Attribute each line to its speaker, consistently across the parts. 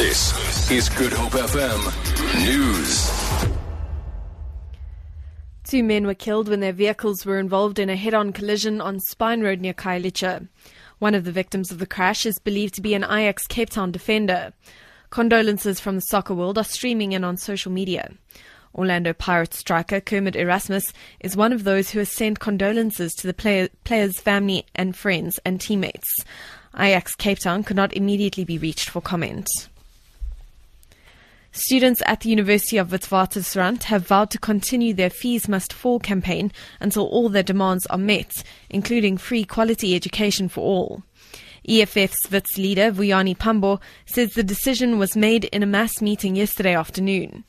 Speaker 1: This is Good Hope FM News.
Speaker 2: Two men were killed when their vehicles were involved in a head on collision on Spine Road near Khayelitsha. One of the victims of the crash is believed to be an Ajax Cape Town defender. Condolences from the soccer world are streaming in on social media. Orlando Pirates striker Kermit Erasmus is one of those who has sent condolences to the player, players' family and friends and teammates. Ajax Cape Town could not immediately be reached for comment. Students at the University of Witwatersrand have vowed to continue their Fees Must Fall campaign until all their demands are met, including free quality education for all. EFF's Wits leader, Vuyani Pambo, says the decision was made in a mass meeting yesterday afternoon.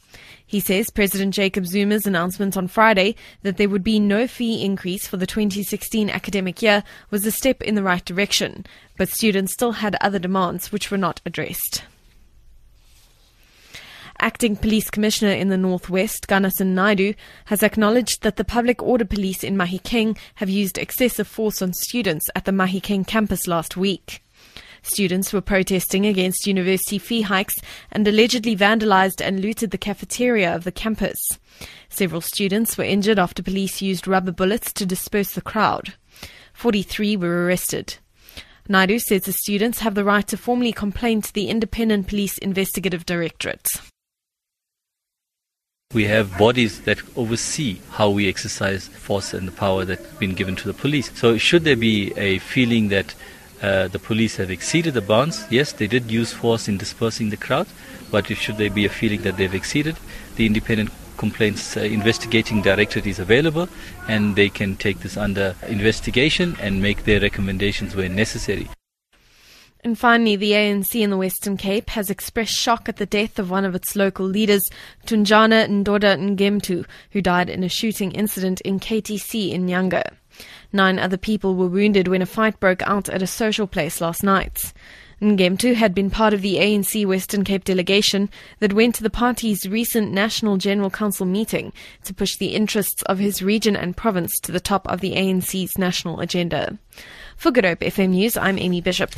Speaker 2: He says President Jacob Zuma's announcement on Friday that there would be no fee increase for the 2016 academic year was a step in the right direction, but students still had other demands which were not addressed. Acting Police Commissioner in the Northwest, Ganathan Naidu, has acknowledged that the public order police in Mahikeng have used excessive force on students at the Mahikeng campus last week. Students were protesting against university fee hikes and allegedly vandalized and looted the cafeteria of the campus. Several students were injured after police used rubber bullets to disperse the crowd. 43 were arrested. Naidu says the students have the right to formally complain to the Independent Police Investigative Directorate.
Speaker 3: We have bodies that oversee how we exercise force and the power that's been given to the police. So, should there be a feeling that uh, the police have exceeded the bounds, yes, they did use force in dispersing the crowd, but if, should there be a feeling that they've exceeded, the independent complaints uh, investigating directorate is available and they can take this under investigation and make their recommendations where necessary.
Speaker 2: And finally, the ANC in the Western Cape has expressed shock at the death of one of its local leaders, Tunjana Ndoda Ngemtu, who died in a shooting incident in KTC in Nyanga. Nine other people were wounded when a fight broke out at a social place last night. Ngemtu had been part of the ANC Western Cape delegation that went to the party's recent National General Council meeting to push the interests of his region and province to the top of the ANC's national agenda. For Good Hope FM News, I'm Amy Bishop.